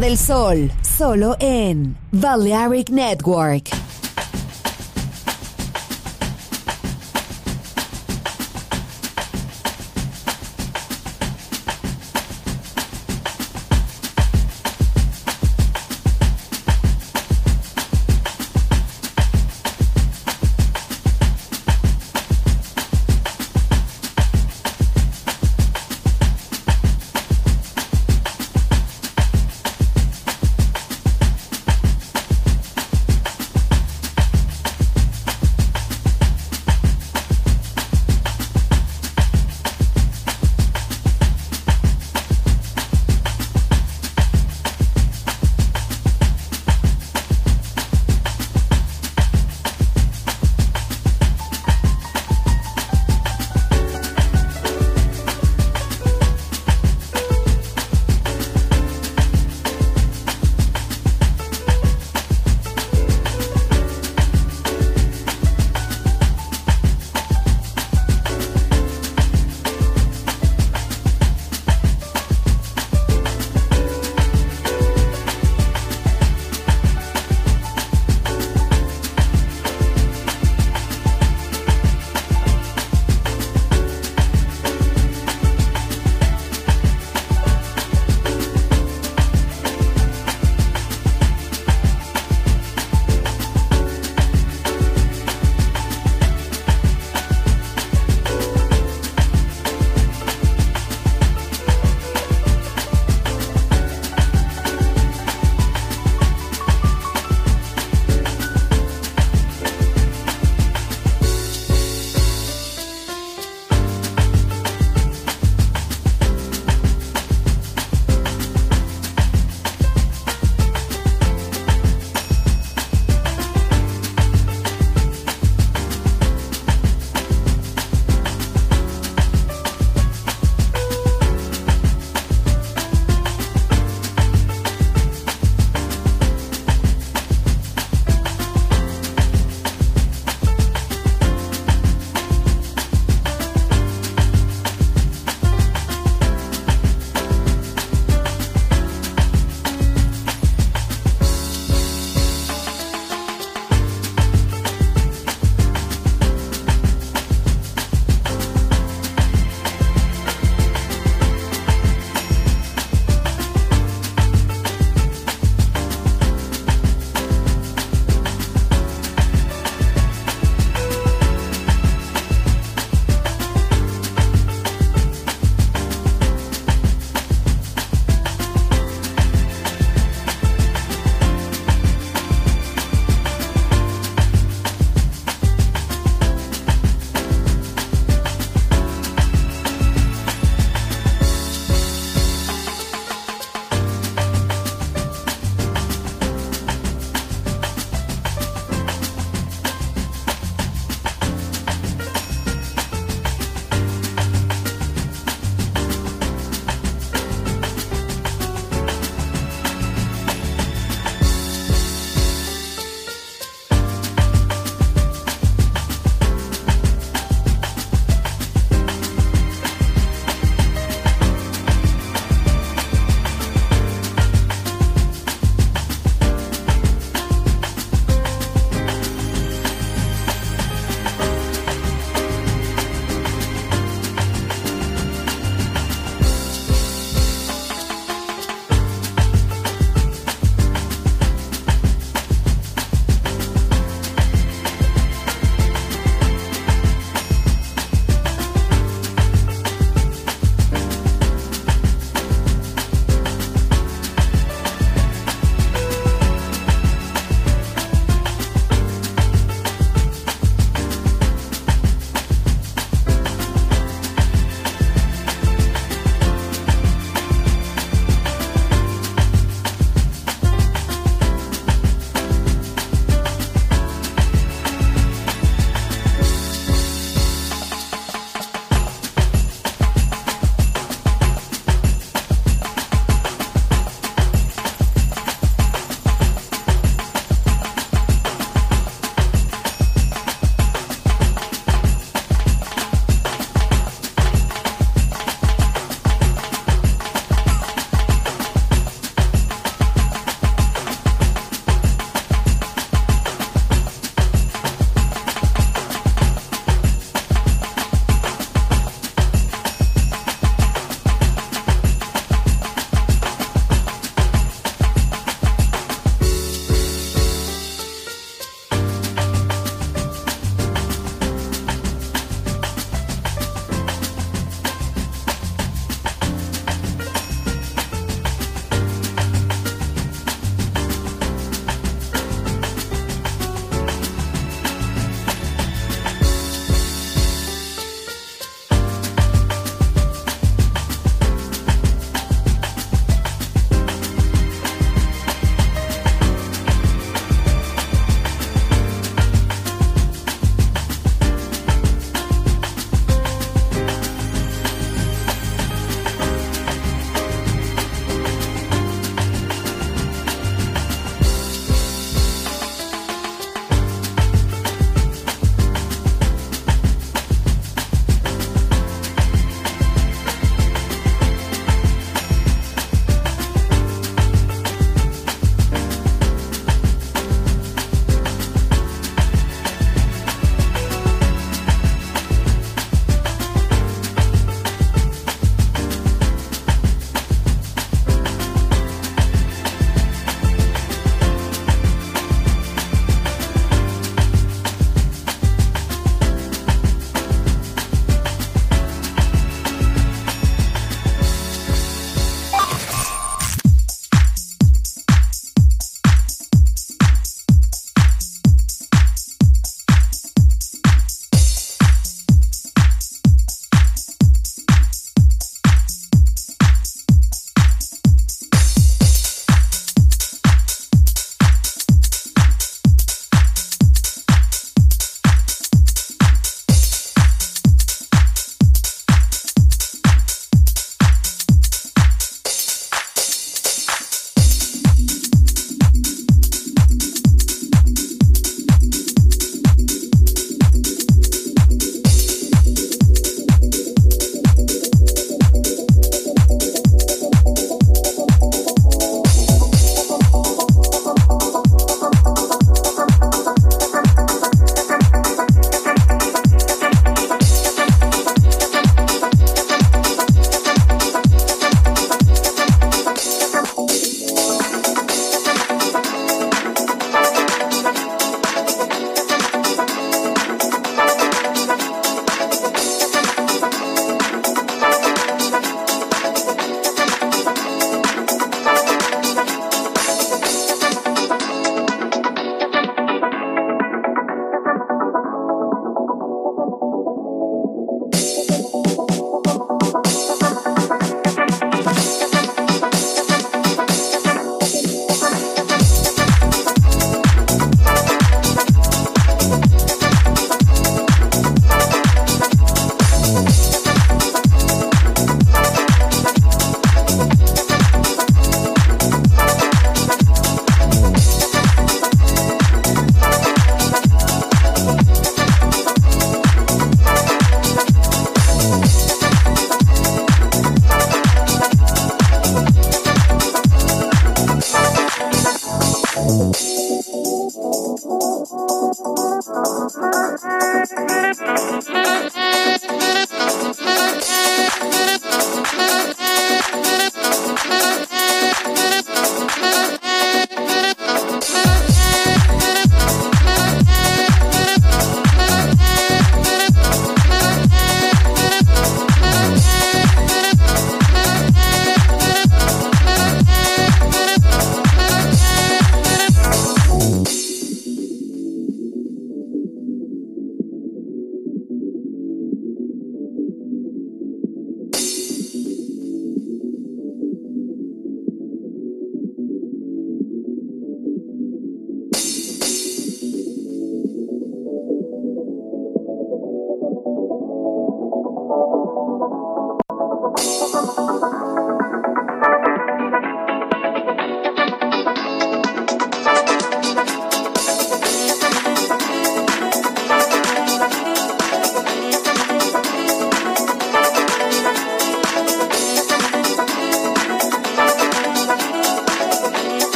Del Sol, solo en Balearic Network.